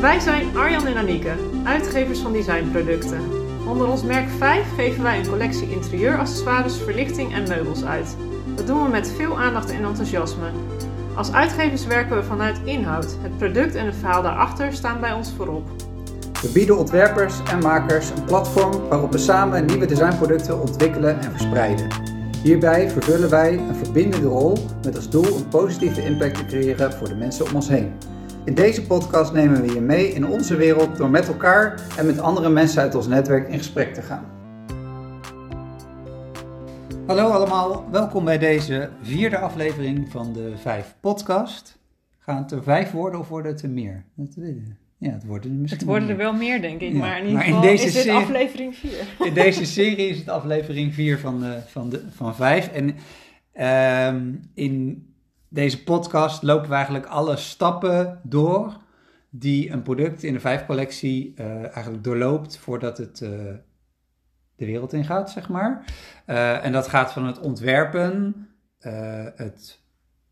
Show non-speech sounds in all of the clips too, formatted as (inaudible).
Wij zijn Arjan en Anieke, uitgevers van designproducten. Onder ons merk 5 geven wij een collectie interieuraccessoires, verlichting en meubels uit. Dat doen we met veel aandacht en enthousiasme. Als uitgevers werken we vanuit inhoud. Het product en het verhaal daarachter staan bij ons voorop. We bieden ontwerpers en makers een platform waarop we samen nieuwe designproducten ontwikkelen en verspreiden. Hierbij vervullen wij een verbindende rol met als doel een positieve impact te creëren voor de mensen om ons heen. In deze podcast nemen we je mee in onze wereld door met elkaar en met andere mensen uit ons netwerk in gesprek te gaan. Hallo allemaal, welkom bij deze vierde aflevering van de Vijf Podcast. Gaan het er vijf worden of worden het er meer? Dat, ja, het worden er misschien Het worden er wel meer, denk ik. Ja, Maar in ieder in geval deze is dit aflevering 4. (laughs) In deze serie is het aflevering 4 van, de, van, de, van 5. En ehm, in deze podcast lopen we eigenlijk alle stappen door die een product in de 5-collectie eh, eigenlijk doorloopt voordat het eh, de wereld ingaat, zeg maar. Eh, en dat gaat van het ontwerpen, het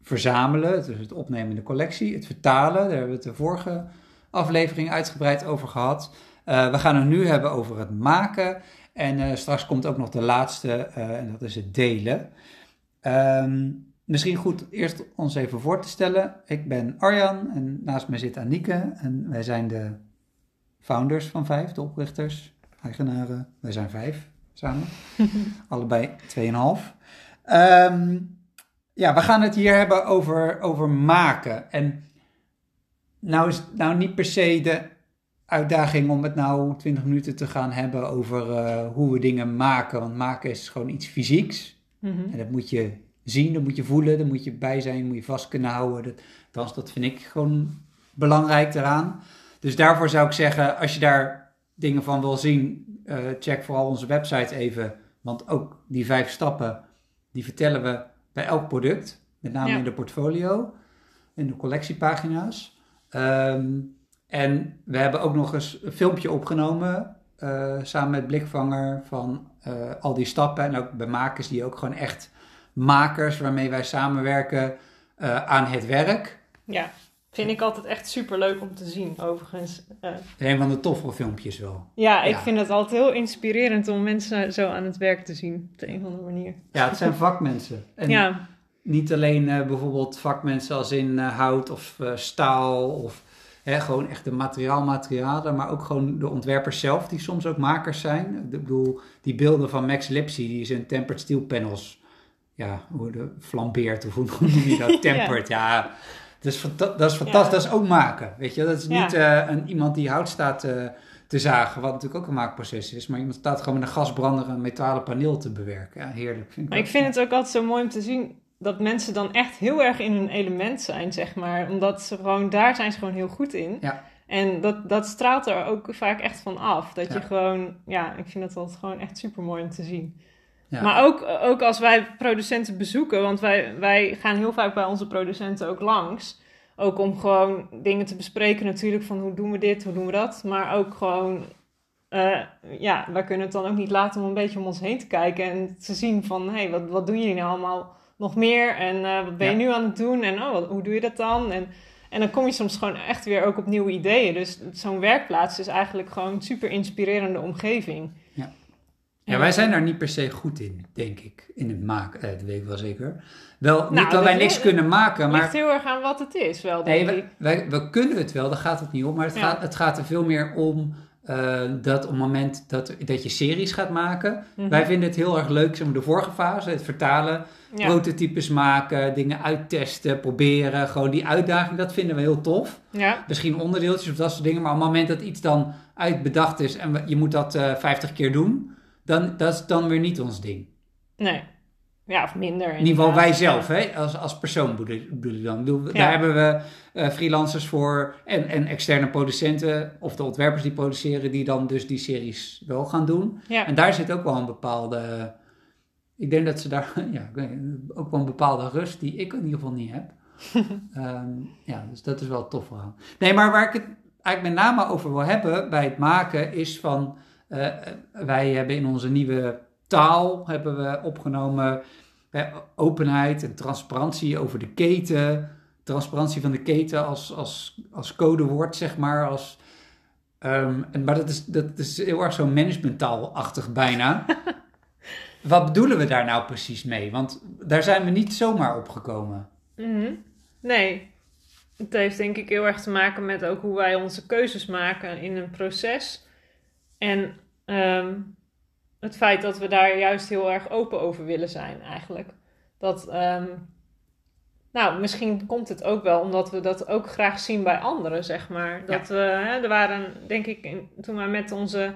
verzamelen, dus het opnemen in de collectie, het vertalen, daar hebben we het de vorige aflevering uitgebreid over gehad. Eh, we gaan het nu hebben over het maken. En straks komt ook nog de laatste, en dat is het delen. Ehm, misschien goed eerst ons even voor te stellen. Ik ben Arjan en naast mij zit Anieke. En wij zijn de founders van Vijf, de oprichters, eigenaren. Wij zijn vijf samen. (laughs) Allebei 2,5. Ehm ja, we gaan het hier hebben over, over maken. En nou is het nou niet per se de uitdaging om het nou 20 minuten te gaan hebben over eh, hoe we dingen maken. Want maken is gewoon iets fysieks. Mhm. En dat moet je zien, dat moet je voelen, daar moet je bij zijn, moet je vast kunnen houden. Dat, althans, dat vind ik gewoon belangrijk eraan. Dus daarvoor zou ik zeggen, als je daar dingen van wil zien, eh, check vooral onze website even. Want ook die vijf stappen, die vertellen we bij elk product. Met name Ja. in de portfolio, in de collectiepagina's. Ehm, en we hebben ook nog eens een filmpje opgenomen, eh, samen met Blikvanger, van eh, al die stappen. En ook bij makers die ook gewoon echt makers waarmee wij samenwerken eh, aan het werk. Ja, vind ik altijd echt super leuk om te zien, overigens. Eh, Een van de toffere filmpjes wel. ja, ik Ja. vind het altijd heel inspirerend om mensen zo aan het werk te zien, op de een of andere manier. Ja, het zijn vakmensen. En ja, niet alleen eh, bijvoorbeeld vakmensen als in hout of staal of hè, gewoon echt de materiaalmaterialen, maar ook gewoon de ontwerpers zelf, die soms ook makers zijn. Ik bedoel, die beelden van Max Lipsy, die zijn tempered steel panels, ja, hoe de flambeert, of hoe (laughs) noem je dat, tempered, ja. Dat is, fanta- dat is fantastisch, Ja. dat is ook maken, weet je. Dat is niet eh, een, iemand die hout staat eh, te zagen, wat natuurlijk ook een maakproces is, maar iemand staat gewoon met een gasbrander een metalen paneel te bewerken. Ja, heerlijk. Vind ik maar ik vind het ook altijd zo mooi om te zien dat mensen dan echt heel erg in hun element zijn, zeg maar. Omdat ze gewoon, daar zijn ze gewoon heel goed in. Ja. En dat, dat straalt er ook vaak echt van af. Dat je gewoon, ja, ik vind dat altijd gewoon echt super mooi om te zien. Ja. Maar ook, ook als wij producenten bezoeken, want wij, wij gaan heel vaak bij onze producenten ook langs. Ook om gewoon dingen te bespreken natuurlijk van hoe doen we dit, hoe doen we dat. Maar ook gewoon, eh, ja, wij kunnen het dan ook niet laten om een beetje om ons heen te kijken. En te zien van, hé, hey, wat, wat doen jullie nou allemaal nog meer? En eh, wat ben je Ja. nu aan het doen? En oh, wat- hoe doe je dat dan? En, en dan kom je soms gewoon echt weer ook op nieuwe ideeën. Dus zo'n werkplaats is eigenlijk gewoon een super inspirerende omgeving. Ja. Wij zijn daar niet per se goed in, denk ik, in het maken. Eh, dat weet ik wel zeker. Wel, niet Nou, dat wij niks kunnen maken, Het ligt maar... heel erg aan wat het is, wel, Nee, denk wij, ik. wij, we kunnen het wel, daar gaat het niet om. Maar het, Ja. gaat, het gaat er veel meer om eh, dat op het moment dat, dat je series gaat maken... Mhm. Wij vinden het heel erg leuk, zeg maar, de vorige fase, het vertalen... Ja. prototypes maken, dingen uittesten, proberen. Gewoon die uitdaging, dat vinden we heel tof. Ja, Misschien onderdeeltjes of dat soort dingen. Maar op het moment dat iets dan uitbedacht is en je moet dat eh 50 keer doen... Dan, dat is dan weer niet ons ding. nee. Ja, of minder. In ieder geval wij zelf, hè? Als, als persoon bedoel ik dan. Ik bedoel, Ja. Daar hebben we eh, freelancers voor en, en externe producenten of de ontwerpers die produceren, die dan dus die series wel gaan doen. Ja. En daar zit ook wel een bepaalde, ik denk dat ze daar (laughs) ja, ook wel een bepaalde rust die ik in ieder geval niet heb. (laughs) Ehm, ja, dus dat is wel tof aan. Nee, maar waar ik het eigenlijk met name over wil hebben bij het maken is van, eh, wij hebben in onze nieuwe taal hebben we opgenomen openheid en transparantie over de keten, transparantie van de keten als, als, als codewoord, zeg maar. Als, ehm, en, maar dat is, dat is heel erg zo managementtaalachtig bijna. (laughs) Wat bedoelen we daar nou precies mee? Want daar zijn we niet zomaar op gekomen. Mhm. Nee, het heeft denk ik heel erg te maken met ook hoe wij onze keuzes maken in een proces. En ehm, het feit dat we daar juist heel erg open over willen zijn eigenlijk. Dat, ehm, nou, misschien komt het ook wel omdat we dat ook graag zien bij anderen, zeg maar. Dat we, hè, er waren, denk ik, in, toen we met onze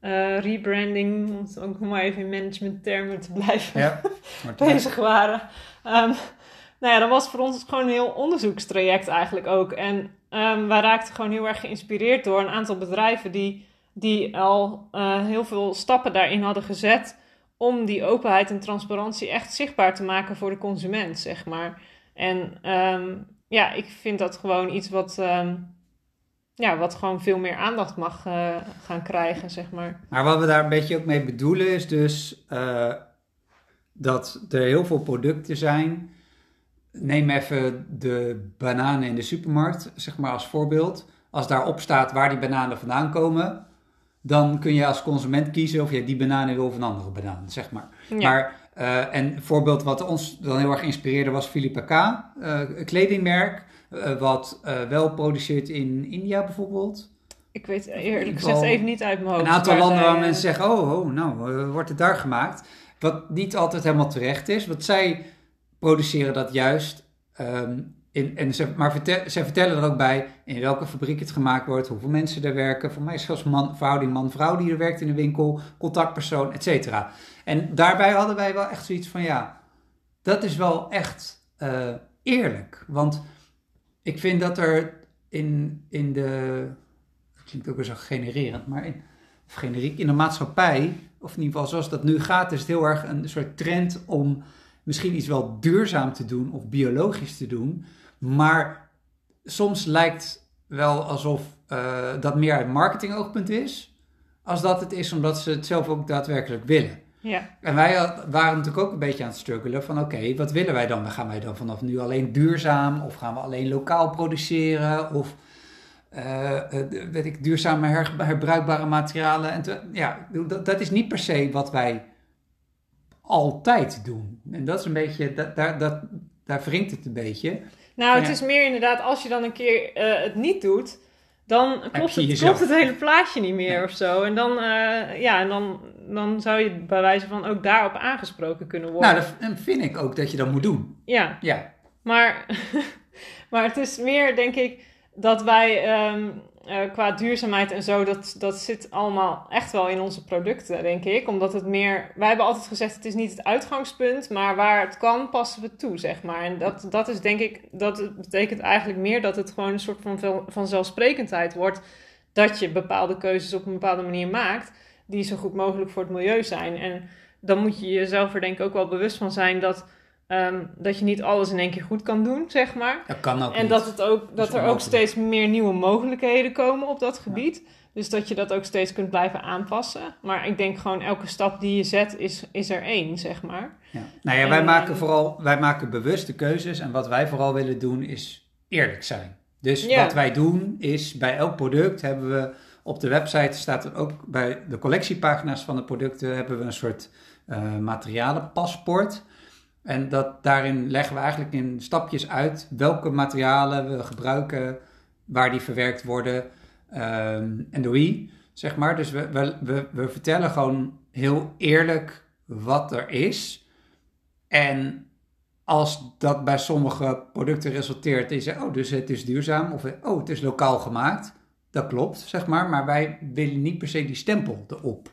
eh, rebranding, om het ook maar even in managementtermen te blijven, Ja, (laughs) bezig waren. Ehm, nou ja, dat was voor ons gewoon een heel onderzoekstraject eigenlijk ook. En um, wij raakten gewoon heel erg geïnspireerd door een aantal bedrijven die, die al uh, heel veel stappen daarin hadden gezet om die openheid en transparantie echt zichtbaar te maken voor de consument, zeg maar. En um, ja, ik vind dat gewoon iets wat, um, ja, wat gewoon veel meer aandacht mag uh, gaan krijgen, zeg maar. Maar wat we daar een beetje ook mee bedoelen is dus uh, dat er heel veel producten zijn. Neem even de bananen in de supermarkt, zeg maar als voorbeeld. Als daarop staat waar die bananen vandaan komen, dan kun je als consument kiezen of je die bananen wil of een andere banaan, zeg maar. Ja. Maar uh, en een voorbeeld wat ons dan heel erg inspireerde was Philippe K, uh, een kledingmerk, uh, wat wel produceert in India bijvoorbeeld. Ik weet eerlijk gezegd even niet uit mijn hoofd. Een aantal landen waar mensen zeggen, oh, oh nou, wordt het daar gemaakt. Wat niet altijd helemaal terecht is, want zij produceren dat juist. Um, en ze, maar ze vertellen er ook bij in welke fabriek het gemaakt wordt, hoeveel mensen er werken. Voor mij is zelfs man, verhouding man-vrouw die er werkt in de winkel, contactpersoon, et cetera. En daarbij hadden wij wel echt zoiets van, ja, dat is wel echt uh, eerlijk. Want ik vind dat er in, in de, dat klinkt ook weer zo genererend, maar in, generiek, in de maatschappij, of in ieder geval zoals dat nu gaat, is het heel erg een soort trend om misschien iets wel duurzaam te doen of biologisch te doen. Maar soms lijkt wel alsof uh, dat meer uit marketingoogpunt is, als dat het is omdat ze het zelf ook daadwerkelijk willen. Ja. En wij waren natuurlijk ook een beetje aan het struggelen van oké, okay, wat willen wij dan? Gaan wij dan vanaf nu alleen duurzaam of gaan we alleen lokaal produceren of uh, weet ik, duurzame her, herbruikbare materialen? En te, ja, dat, dat is niet per se wat wij altijd doen. En dat is een beetje, dat, daar, dat, daar wringt het een beetje. Nou, het ja. is meer inderdaad, als je dan een keer uh, het niet doet, dan klopt het, klopt het hele plaatje niet meer ja. of zo. En dan, uh, ja, en dan, dan zou je bij wijze van ook daarop aangesproken kunnen worden. Nou, dat vind ik ook dat je dat moet doen. Ja. Ja. Maar, (laughs) maar het is meer, denk ik, dat wij um, uh, qua duurzaamheid en zo, dat, dat zit allemaal echt wel in onze producten, denk ik. Omdat het meer, wij hebben altijd gezegd, het is niet het uitgangspunt, maar waar het kan, passen we toe, zeg maar. En dat, dat is denk ik, dat betekent eigenlijk meer dat het gewoon een soort van vanzelfsprekendheid wordt, dat je bepaalde keuzes op een bepaalde manier maakt, die zo goed mogelijk voor het milieu zijn. En dan moet je jezelf er denk ik ook wel bewust van zijn dat Um, dat je niet alles in één keer goed kan doen, zeg maar. Dat kan ook En niet. dat, het ook, dat, dat er ook steeds meer nieuwe mogelijkheden komen op dat gebied. Ja. Dus dat je dat ook steeds kunt blijven aanpassen. Maar ik denk gewoon elke stap die je zet is, is er één, zeg maar. Ja. Nou ja, wij en, maken vooral wij maken bewuste keuzes. En wat wij vooral willen doen is eerlijk zijn. Dus ja. wat wij doen is bij elk product hebben we op de website staat er ook bij de collectiepagina's van de producten hebben we een soort uh, materialenpaspoort. En dat, daarin leggen we eigenlijk in stapjes uit welke materialen we gebruiken, waar die verwerkt worden um, en door wie, zeg maar. Dus we, we, we, we, vertellen gewoon heel eerlijk wat er is. En als dat bij sommige producten resulteert in, oh, dus het is duurzaam of oh, het is lokaal gemaakt, dat klopt, zeg maar. Maar wij willen niet per se die stempel erop.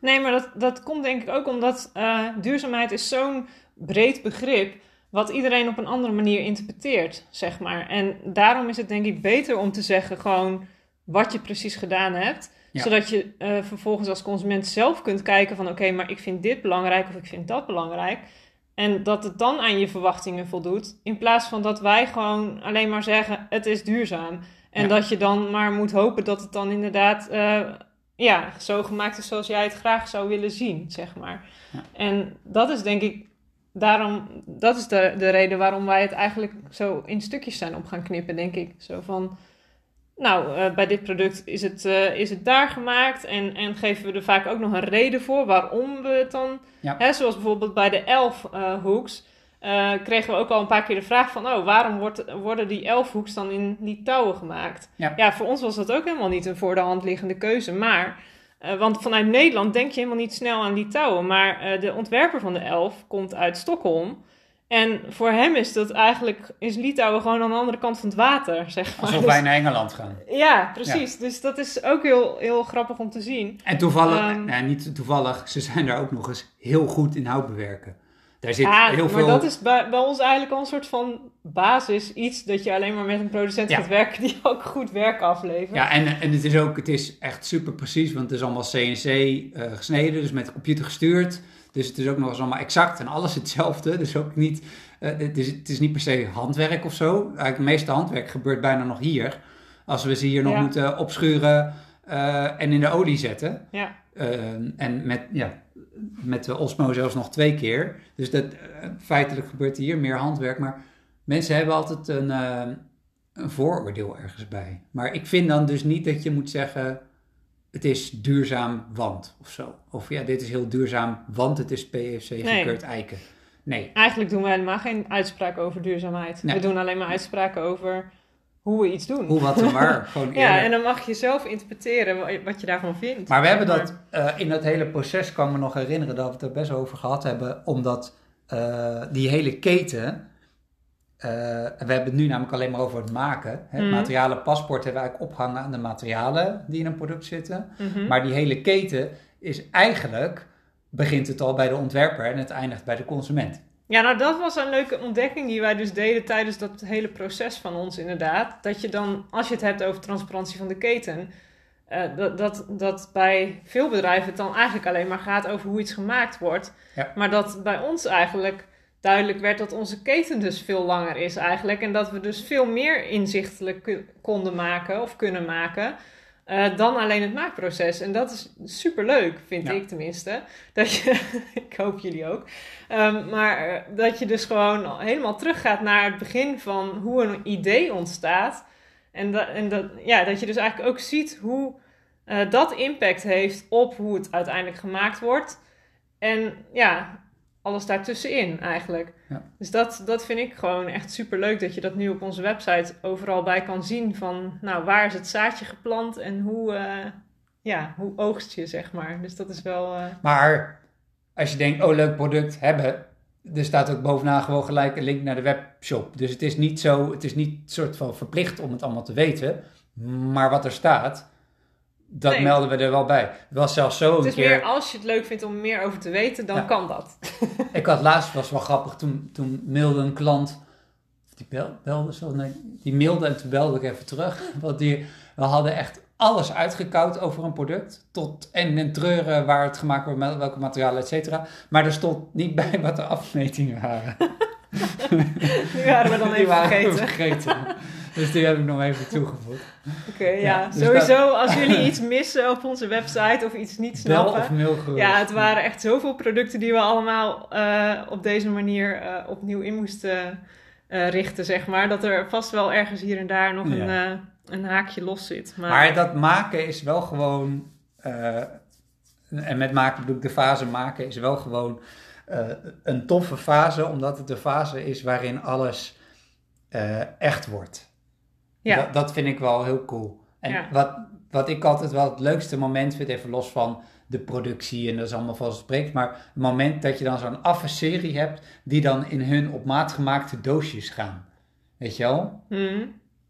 Nee, maar dat, dat komt denk ik ook omdat uh, duurzaamheid is zo'n breed begrip wat iedereen op een andere manier interpreteert, zeg maar. En daarom is het denk ik beter om te zeggen gewoon wat je precies gedaan hebt. Ja. Zodat je uh, vervolgens als consument zelf kunt kijken van... oké, okay, maar ik vind dit belangrijk of ik vind dat belangrijk. En dat het dan aan je verwachtingen voldoet. In plaats van dat wij gewoon alleen maar zeggen het is duurzaam. En ja. dat je dan maar moet hopen dat het dan inderdaad... Uh, ja, zo gemaakt is zoals jij het graag zou willen zien, zeg maar. Ja. En dat is denk ik daarom, dat is de, de reden waarom wij het eigenlijk zo in stukjes zijn op gaan knippen, denk ik. Zo van, nou, eh, bij dit product is het, eh, is het daar gemaakt en, en geven we er vaak ook nog een reden voor waarom we het dan... Ja. Hè, zoals bijvoorbeeld bij de elf eh, hoeks kregen we ook al een paar keer de vraag van... oh, waarom wordt, worden die elf hoeks dan in Litouwen gemaakt? Ja. voor ons was dat ook helemaal niet een voor de hand liggende keuze, maar... eh, want vanuit Nederland denk je helemaal niet snel aan Litouwen. Maar eh, de ontwerper van de elf komt uit Stockholm. En voor hem is dat eigenlijk... is Litouwen gewoon aan de andere kant van het water, zeg maar. Alsof Dus- wij naar Engeland gaan. ja, precies. Dus dat is ook heel, heel grappig om te zien. En toevallig, Ehm. nou, niet toevallig, ze zijn daar ook nog eens heel goed in hout bewerken. Daar zit Ja, heel maar veel... dat is bij, bij ons eigenlijk al een soort van basis. Iets dat je alleen maar met een producent Ja. gaat werken die ook goed werk aflevert. Ja, en, en het is ook, het is echt super precies, want het is allemaal CNC eh, gesneden, dus met de computer gestuurd. Dus het is ook nog eens allemaal exact en alles hetzelfde. Dus ook niet, eh, het, is, het is niet per se handwerk of zo. Eigenlijk het meeste handwerk gebeurt bijna nog hier. Als we ze hier nog Ja. moeten opschuren eh, en in de olie zetten. Ja. Eh, en met, ja, met de Osmo zelfs nog twee keer. Dus dat, eh, feitelijk gebeurt hier meer handwerk. Maar mensen hebben altijd een, eh, een vooroordeel ergens bij. Maar ik vind dan dus niet dat je moet zeggen... het is duurzaam want of zo. Of ja, dit is heel duurzaam want het is PFC gekeurd eiken. Nee, Eigenlijk doen we helemaal geen uitspraak over duurzaamheid. Nee. We doen alleen maar uitspraken over hoe we iets doen. hoe, wat en waar. (laughs) Gewoon eerlijk. ja, en dan mag je zelf interpreteren wa- wat je daarvan vindt. Maar we hebben Maar- dat eh, in dat hele proces, kan ik me nog herinneren dat we het er best over gehad hebben, omdat eh, die hele keten, eh, we hebben het nu namelijk alleen maar over het maken. Het Mhm. materialenpaspoort hebben we eigenlijk opgehangen aan de materialen die in een product zitten. Mhm. Maar die hele keten is eigenlijk, begint het al bij de ontwerper en het eindigt bij de consument. Ja, nou dat was een leuke ontdekking die wij dus deden tijdens dat hele proces van ons inderdaad. Dat je dan, als je het hebt over transparantie van de keten, eh, dat, dat, dat bij veel bedrijven het dan eigenlijk alleen maar gaat over hoe iets gemaakt wordt. Ja. Maar dat bij ons eigenlijk duidelijk werd dat onze keten dus veel langer is eigenlijk. En dat we dus veel meer inzichtelijk konden maken of kunnen maken. Eh, dan alleen het maakproces. En dat is superleuk, vind Ja. ik tenminste. Dat je, (laughs) ik hoop jullie ook. Ehm, maar eh, dat je dus gewoon helemaal teruggaat naar het begin van hoe een idee ontstaat. En, dat en dat, ja, dat je dus eigenlijk ook ziet hoe eh, dat impact heeft op hoe het uiteindelijk gemaakt wordt. En ja, alles daartussenin eigenlijk. Ja. Dus dat, dat vind ik gewoon echt super leuk dat je dat nu op onze website overal bij kan zien. Van nou, waar is het zaadje geplant en hoe, eh, ja, hoe oogst je, zeg maar. Dus dat is wel. eh, Maar als je denkt, oh leuk product hebben, er staat ook bovenaan gewoon gelijk een link naar de webshop. Dus het is niet zo, het is niet soort van verplicht om het allemaal te weten. Maar wat er staat, dat Nee. melden we er wel bij. Het was zelfs zo Het een is keer. meer als je het leuk vindt om er meer over te weten, dan Ja. kan dat. (laughs) Ik had laatst, was wel grappig, toen, toen mailde een klant, die bel, belde zo, nee, die mailde en toen belde ik even terug. (laughs) Want die, we hadden echt alles uitgekoud over een product. Tot en en treuren waar het gemaakt wordt, met welke materialen, et cetera. Maar er stond niet bij wat de afmetingen waren. (laughs) Die waren we dan even vergeten. Dus die heb ik nog even toegevoegd. Oké, ja. Ja, dus Sowieso, als jullie (laughs) iets missen op onze website of iets niet Bel snappen. of mail gerust. Ja, het waren echt zoveel producten die we allemaal eh, op deze manier eh, opnieuw in moesten eh, richten, zeg maar. Dat er vast wel ergens hier en daar nog een, Ja. een haakje los zit. Maar, Maar dat maken is wel gewoon. en met maken bedoel ik de fase maken is wel gewoon een toffe fase, omdat het de fase is waarin alles echt wordt. Ja, Dat, dat vind ik wel heel cool. En Ja. wat, wat ik altijd wel het leukste moment vind, even los van de productie en dat is allemaal vanzelfsprekend, maar het moment dat je dan zo'n affe-serie hebt die dan in hun op maat gemaakte doosjes gaan. Weet je wel? hm,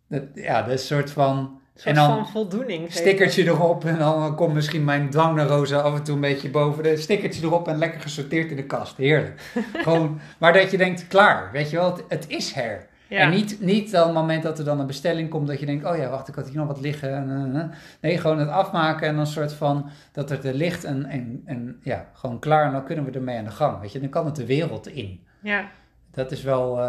Dat, ja, dat is een soort van... soort en dan van voldoening. stickertje erop en dan komt misschien mijn dwangneurose af en toe een beetje boven. De stickertje erop en lekker gesorteerd in de kast. Heerlijk. (laughs) Gewoon, maar dat je denkt, klaar, weet je wel, het, het is her. Ja. En niet, niet dan het moment dat er dan een bestelling komt dat je denkt, oh ja, wacht, ik had hier nog wat liggen. En, eh, eh. Nee, gewoon het afmaken en dan een soort van dat het er ligt en, en, en ja, gewoon klaar en dan kunnen we ermee aan de gang. Weet je, dan kan het de wereld in. ja. Dat is wel,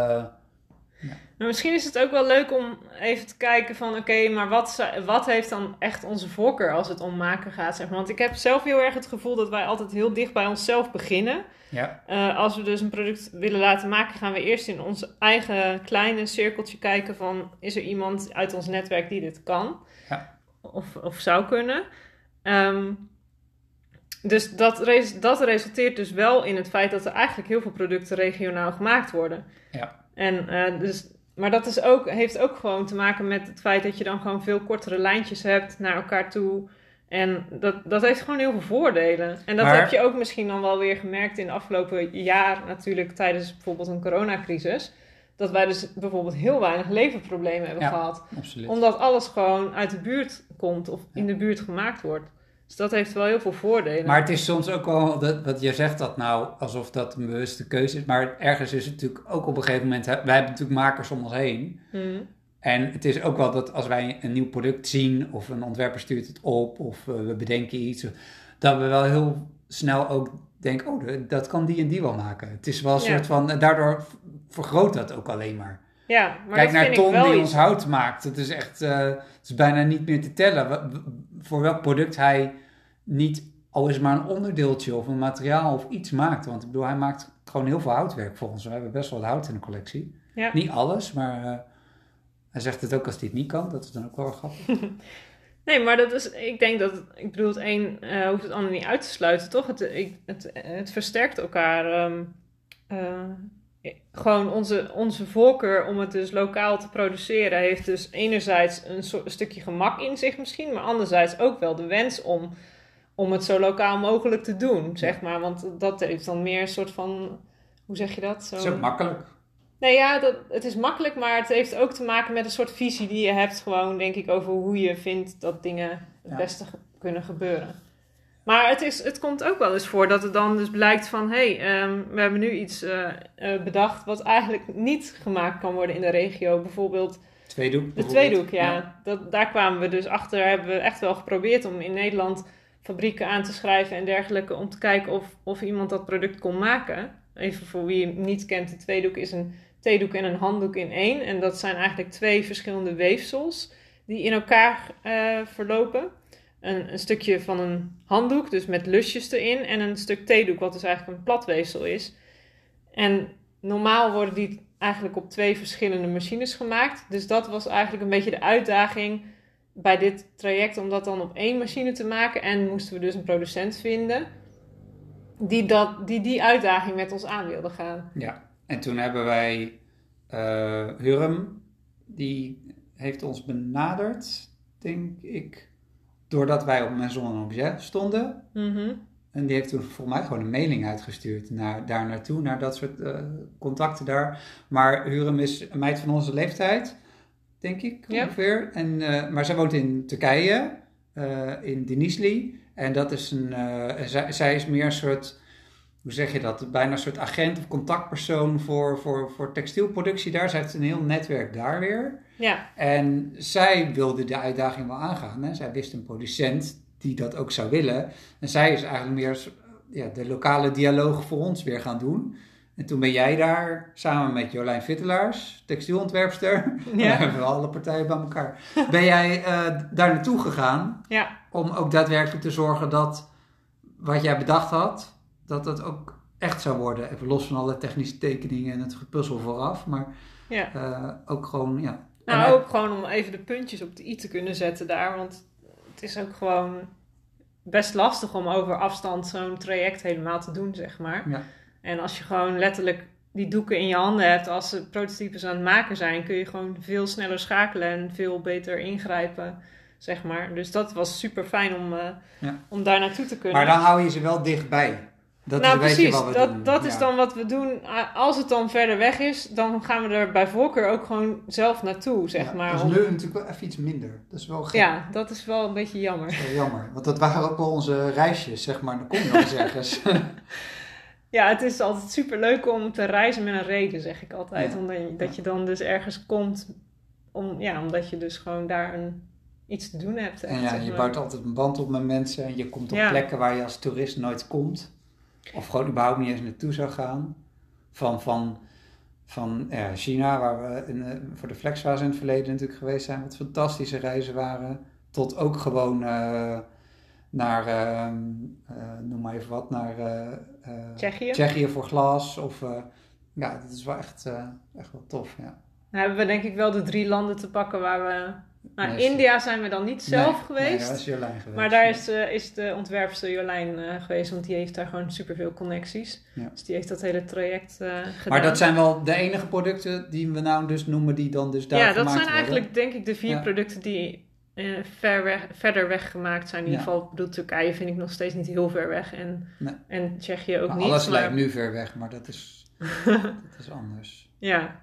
Maar misschien is het ook wel leuk om even te kijken van... oké, maar wat, wat heeft dan echt onze voorkeur als het om maken gaat, zeg maar. Want ik heb zelf heel erg het gevoel dat wij altijd heel dicht bij onszelf beginnen. Ja, Eh, als we dus een product willen laten maken, gaan we eerst in ons eigen kleine cirkeltje kijken van... is er iemand uit ons netwerk die dit kan? Ja. Of, of zou kunnen? Ehm, dus dat, res- dat resulteert dus wel in het feit dat er eigenlijk heel veel producten regionaal gemaakt worden. Ja. En, eh, dus, maar dat is ook, heeft ook gewoon te maken met het feit dat je dan gewoon veel kortere lijntjes hebt naar elkaar toe. En dat, dat heeft gewoon heel veel voordelen. En dat Maar- heb je ook misschien dan wel weer gemerkt in de afgelopen jaar natuurlijk tijdens bijvoorbeeld een coronacrisis. Dat wij dus bijvoorbeeld heel weinig leverproblemen hebben Ja. gehad. absoluut. Omdat alles gewoon uit de buurt komt of in de buurt gemaakt wordt. Dus dat heeft wel heel veel voordelen. Maar het is soms ook wel, dat, wat je zegt dat nou alsof dat een bewuste keuze is. Maar ergens is het natuurlijk ook op een gegeven moment, wij hebben natuurlijk makers om ons heen. Hmm. En het is ook wel dat als wij een nieuw product zien, of een ontwerper stuurt het op, of eh, we bedenken iets, dat we wel heel snel ook denken, oh, dat kan die en die wel maken. Het is wel een Ja. soort van, en daardoor vergroot dat ook alleen maar. Ja, maar Kijk dat naar wel die iets. ons hout maakt. Het is echt, eh, het is bijna niet meer te tellen. Voor welk product hij niet, al is maar een onderdeeltje of een materiaal of iets maakt. Want ik bedoel, hij maakt gewoon heel veel houtwerk voor ons. We hebben best wel wat hout in de collectie. Ja. Niet alles, maar eh, hij zegt het ook als hij het niet kan. Dat is dan ook wel grappig. (laughs) (laughs) Nee, maar dat is, ik denk dat, ik bedoel, het een eh, hoeft het ander niet uit te sluiten, toch? Het, ik, het, het versterkt elkaar. ehm, eh, gewoon onze, onze voorkeur om het dus lokaal te produceren heeft dus enerzijds een, soort, een stukje gemak in zich misschien, maar anderzijds ook wel de wens om, om het zo lokaal mogelijk te doen, zeg maar. Want dat heeft dan meer een soort van, hoe zeg je dat? Zo, Het is ook makkelijk. Nee, ja, dat, het is makkelijk, maar het heeft ook te maken met een soort visie die je hebt, gewoon denk ik, over hoe je vindt dat dingen het Ja. beste kunnen gebeuren. Maar het, is, het komt ook wel eens voor dat het dan dus blijkt van, hé, hey, ehm, we hebben nu iets eh, eh, bedacht wat eigenlijk niet gemaakt kan worden in de regio. Bijvoorbeeld Tweedoek de tweedoek, ja. Dat, daar kwamen we dus achter, hebben we echt wel geprobeerd om in Nederland fabrieken aan te schrijven en dergelijke, om te kijken of, of iemand dat product kon maken. Even voor wie hem niet kent, de tweedoek is een theedoek en een handdoek in één. En dat zijn eigenlijk twee verschillende weefsels die in elkaar eh, verlopen. Een, een stukje van een handdoek, dus met lusjes erin, en een stuk theedoek, wat dus eigenlijk een platweefsel is. En normaal worden die eigenlijk op twee verschillende machines gemaakt. Dus dat was eigenlijk een beetje de uitdaging bij dit traject om dat dan op één machine te maken. En moesten we dus een producent vinden die dat, die, die uitdaging met ons aan wilde gaan. Ja, en toen hebben wij eh Hurm, die heeft ons benaderd, denk ik, doordat wij op Maison en Objet stonden. Mhm. En die heeft toen volgens mij gewoon een mailing uitgestuurd naar, daar naartoe, naar dat soort eh, contacten daar. Maar Hurm is een meid van onze leeftijd, denk ik Ja. ongeveer. En, eh, maar zij woont in Turkije, eh, in Denizli. En dat is een, zij, zij is meer een soort, hoe zeg je dat, bijna een soort agent of contactpersoon voor, voor, voor textielproductie daar. Zij heeft een heel netwerk daar weer. Ja, En zij wilde de uitdaging wel aangaan. Hè? Zij wist een producent die dat ook zou willen. En zij is eigenlijk meer ja, de lokale dialoog voor ons weer gaan doen. En toen ben jij daar samen met Jolijn Vittelaars, textielontwerpster. Ja. (laughs) Hebben we alle partijen bij elkaar. Ben jij eh, daar naartoe gegaan ja, om ook daadwerkelijk te zorgen dat wat jij bedacht had, dat het ook echt zou worden. Even los van alle technische tekeningen en het gepuzzel vooraf. Maar ja. eh, ook gewoon, ja. Nou, En, ook gewoon om even de puntjes op de i te kunnen zetten daar. Want het is ook gewoon best lastig om over afstand zo'n traject helemaal te doen, zeg maar. Ja. En als je gewoon letterlijk die doeken in je handen hebt als ze prototypes aan het maken zijn, kun je gewoon veel sneller schakelen en veel beter ingrijpen, zeg maar. Dus dat was super fijn om, eh, Ja. om daar naartoe te kunnen. Maar dan hou je ze wel dichtbij. Dat nou, precies. dat doen. dat is dan wat we doen. Als het dan verder weg is, dan gaan we er bij voorkeur ook gewoon zelf naartoe, zeg Ja, maar. Dat is nu natuurlijk wel even iets minder. Dat is wel gek. ja, dat is wel een beetje jammer. Dat is wel jammer. Want dat waren ook wel onze reisjes, zeg maar. Dan kom je eens ergens. (laughs) Ja, het is altijd super leuk om te reizen met een reden, zeg ik altijd. Ja. Omdat je, dat je dan dus ergens komt, om, ja, omdat je dus gewoon daar een, iets te doen hebt. en ja, zeg je bouwt altijd een band op met mensen. En je komt op plekken waar je als toerist nooit komt. Of gewoon überhaupt niet eens naartoe zou gaan. Van, van van ja, China, waar we in, eh, voor de flexfase in het verleden natuurlijk geweest zijn, wat fantastische reizen waren. Tot ook gewoon eh, naar, ehm, eh, noem maar even wat, naar Tsjechië. Tsjechië voor glas. Of, ja, dat is wel echt, echt wel tof. Ja. Dan hebben we denk ik wel de drie landen te pakken waar we... Nou, Nee, India zijn we dan niet zelf Nee, geweest. Nee, dat is Jolijn geweest. Maar daar is, eh, is de ontwerpster Jolijn eh, geweest, want die heeft daar gewoon superveel connecties. Ja. Dus die heeft dat hele traject eh, gedaan. Maar dat zijn wel de enige producten die we nou dus noemen die dan dus daar Ja, dat zijn eigenlijk denk ik de vier Ja. producten die ver weg, verder weg gemaat zijn. In ieder geval, bedoel, Turkije vind ik nog steeds niet heel ver weg. En, en Tsjechië ook Maar niet. alles maar, lijkt nu ver weg, maar dat is, (laughs) dat is anders. Ja.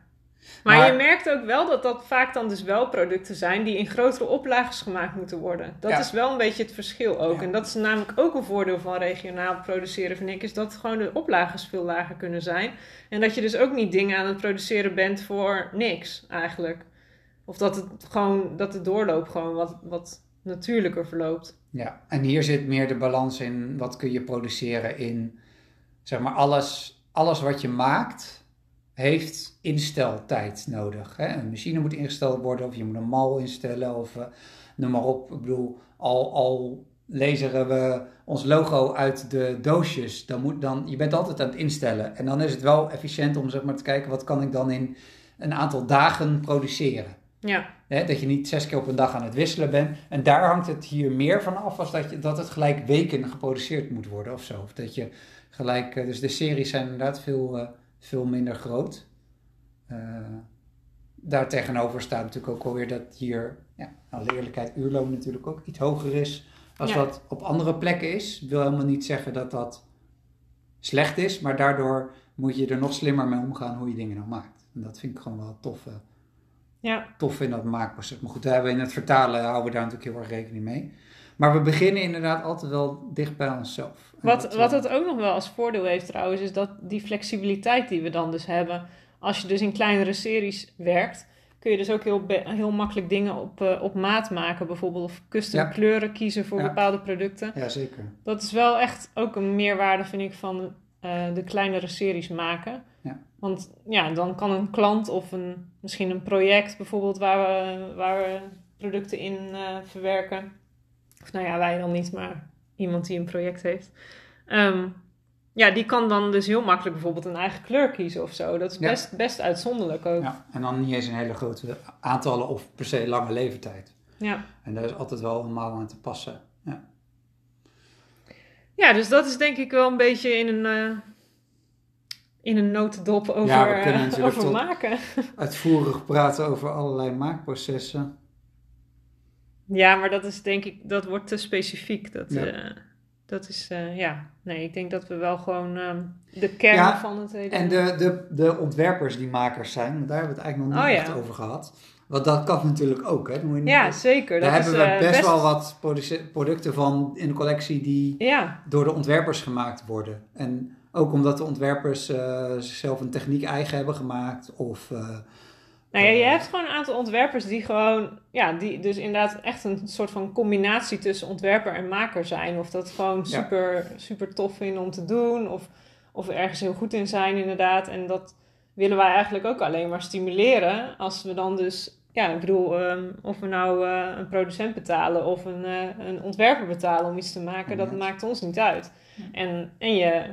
Maar, Maar- je merkt ook wel dat dat vaak dan dus wel producten zijn die in grotere oplages gemaakt moeten worden. Dat Ja. is wel een beetje het verschil ook. Ja. En dat is namelijk ook een voordeel van regionaal produceren, vind ik, is dat gewoon de oplages veel lager kunnen zijn. En dat je dus ook niet dingen aan het produceren bent voor niks eigenlijk. Of dat het gewoon, dat de doorloop gewoon wat, wat natuurlijker verloopt. Ja, en hier zit meer de balans in wat kun je produceren in, zeg maar, alles, alles wat je maakt heeft insteltijd nodig. Hè? Een machine moet ingesteld worden of je moet een mal instellen of eh, noem maar op. Ik bedoel, al, al laseren we ons logo uit de doosjes, dan moet dan, je bent altijd aan het instellen. En dan is het wel efficiënt om zeg maar te kijken wat kan ik dan in een aantal dagen produceren. Ja, Hè, dat je niet zes keer op een dag aan het wisselen bent. En daar hangt het hier meer van af als dat, je, dat het gelijk weken geproduceerd moet worden of zo. Of dat je gelijk, eh, dus de series zijn inderdaad veel, eh, veel minder groot. Eh daar tegenover staat natuurlijk ook alweer dat hier, ja, alle eerlijkheid, uurloon natuurlijk ook iets hoger is als Ja. wat op andere plekken is. Ik wil helemaal niet zeggen dat dat slecht is, maar daardoor moet je er nog slimmer mee omgaan hoe je dingen nou maakt. En dat vind ik gewoon wel tof. eh, ja. tof in dat maakproces. Maar goed, daar hebben we in het vertalen houden we daar natuurlijk heel erg rekening mee. Maar we beginnen inderdaad altijd wel dicht bij onszelf. Wat, dat, wat het ook nog wel als voordeel heeft trouwens, is dat die flexibiliteit die we dan dus hebben. Als je dus in kleinere series werkt, kun je dus ook heel, heel makkelijk dingen op, eh, op maat maken. Bijvoorbeeld of custom Ja. kleuren kiezen voor Ja. bepaalde producten. Ja, zeker. Dat is wel echt ook een meerwaarde, vind ik, van eh, de kleinere series maken. Ja. Want ja, dan kan een klant of een, misschien een project bijvoorbeeld waar we, waar we producten in eh, verwerken. Of nou ja, wij dan niet, maar iemand die een project heeft. Ehm, ja, die kan dan dus heel makkelijk bijvoorbeeld een eigen kleur kiezen of zo. Dat is Ja. best, best uitzonderlijk ook. Ja. Ja, en dan niet eens een hele grote aantallen of per se lange levertijd. Ja. En daar is altijd wel een mouw aan te passen. Ja. dus dat is denk ik wel een beetje in een, eh, in een notendop over, Ja, we kunnen eh, natuurlijk over maken. (laughs) Uitvoerig praten over allerlei maakprocessen. Ja, maar dat is denk ik, dat wordt te specifiek. Dat, Ja. eh, dat is, eh, ja, nee, ik denk dat we wel gewoon ehm, de kern Ja, van het hele... En de, de, de ontwerpers die makers zijn, daar hebben we het eigenlijk nog niet Oh, echt ja. over gehad. Want dat kan natuurlijk ook, hè. Moet je niet- Ja, zeker. Daar dat hebben is, we eh, best, wel wat producten van in de collectie die door de ontwerpers gemaakt worden. En ook omdat de ontwerpers zichzelf een techniek eigen hebben gemaakt. Of, nou ja, je eh, hebt gewoon een aantal ontwerpers die gewoon, ja, die dus inderdaad echt een soort van combinatie tussen ontwerper en maker zijn. Of dat gewoon Ja. super, super tof vinden om te doen, of, of ergens heel goed in zijn inderdaad. En dat willen wij eigenlijk ook alleen maar stimuleren als we dan dus, ja, ik bedoel, ehm, of we nou eh, een producent betalen of een, eh, een ontwerper betalen om iets te maken, dat maakt ons niet uit. En, en je,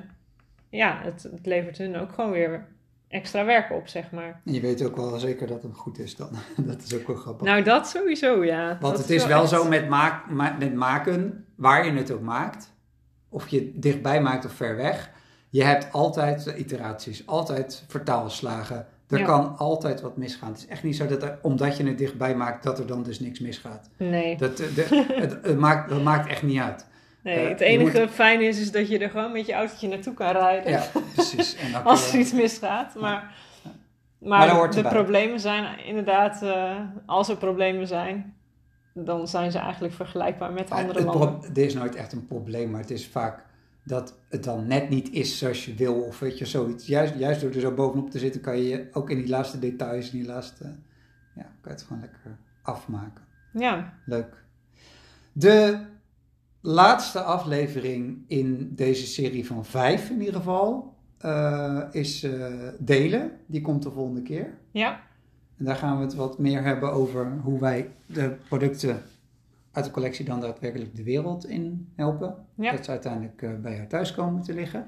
ja, het, het levert hun ook gewoon weer extra werk op, zeg maar. en je weet ook wel zeker dat het goed is dan. (laughs) dat is ook wel grappig. Nou, dat sowieso, ja. Want Dat het is wel echt- zo met, maak, ma- met maken, waar je het ook maakt. Of je het dichtbij maakt of ver weg. Je hebt altijd iteraties, altijd vertaalslagen. Er Ja. kan altijd wat misgaan. Het is echt niet zo dat er, omdat je het dichtbij maakt, dat er dan dus niks misgaat. Nee, Dat, eh, de, het, het maakt, dat maakt echt niet uit. Nee het enige fijne is, is dat je er gewoon met je autootje naartoe kan rijden. Ja, precies. En (laughs) als er iets misgaat. Maar, Maar de problemen zijn inderdaad, eh, als er problemen zijn, dan zijn ze eigenlijk vergelijkbaar met andere landen. dit is nooit echt een probleem, maar het is vaak dat het dan net niet is zoals je wil. Of weet je, zoiets. Juist, juist door er zo bovenop te zitten, kan je ook in die laatste details, in die laatste, ja, kan je het gewoon lekker afmaken. Ja, Leuk. De laatste aflevering in deze serie van vijf in ieder geval. eh, is eh, delen. Die komt de volgende keer. Ja, En daar gaan we het wat meer hebben over hoe wij de producten uit de collectie dan daadwerkelijk de wereld in helpen. Ja. Dat ze uiteindelijk eh, bij jou thuis komen te liggen.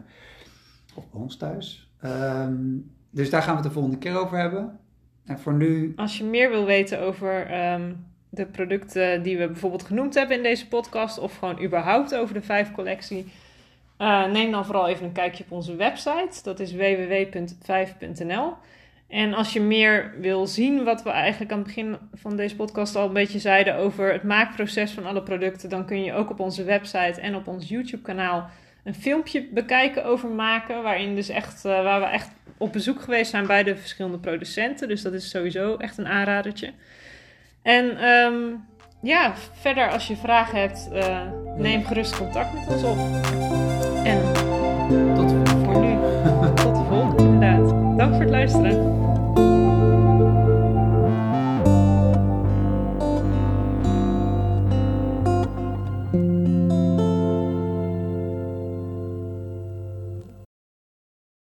Of bij ons thuis. Ehm, dus daar gaan we het de volgende keer over hebben. En voor nu, als je meer wil weten over ehm, de producten die we bijvoorbeeld genoemd hebben in deze podcast, of gewoon überhaupt over de vijf collectie, eh, neem dan vooral even een kijkje op onze website. Dat is www.5.nl. En als je meer wil zien wat we eigenlijk aan het begin van deze podcast al een beetje zeiden over het maakproces van alle producten, dan kun je ook op onze website en op ons YouTube-kanaal een filmpje bekijken over maken, waarin dus echt, eh, waar we echt op bezoek geweest zijn bij de verschillende producenten. Dus dat is sowieso echt een aanradertje. En ehm, ja, verder als je vragen hebt, eh, neem gerust contact met ons op. En tot voor nu. (laughs) tot de volgende, inderdaad. Dank voor het luisteren.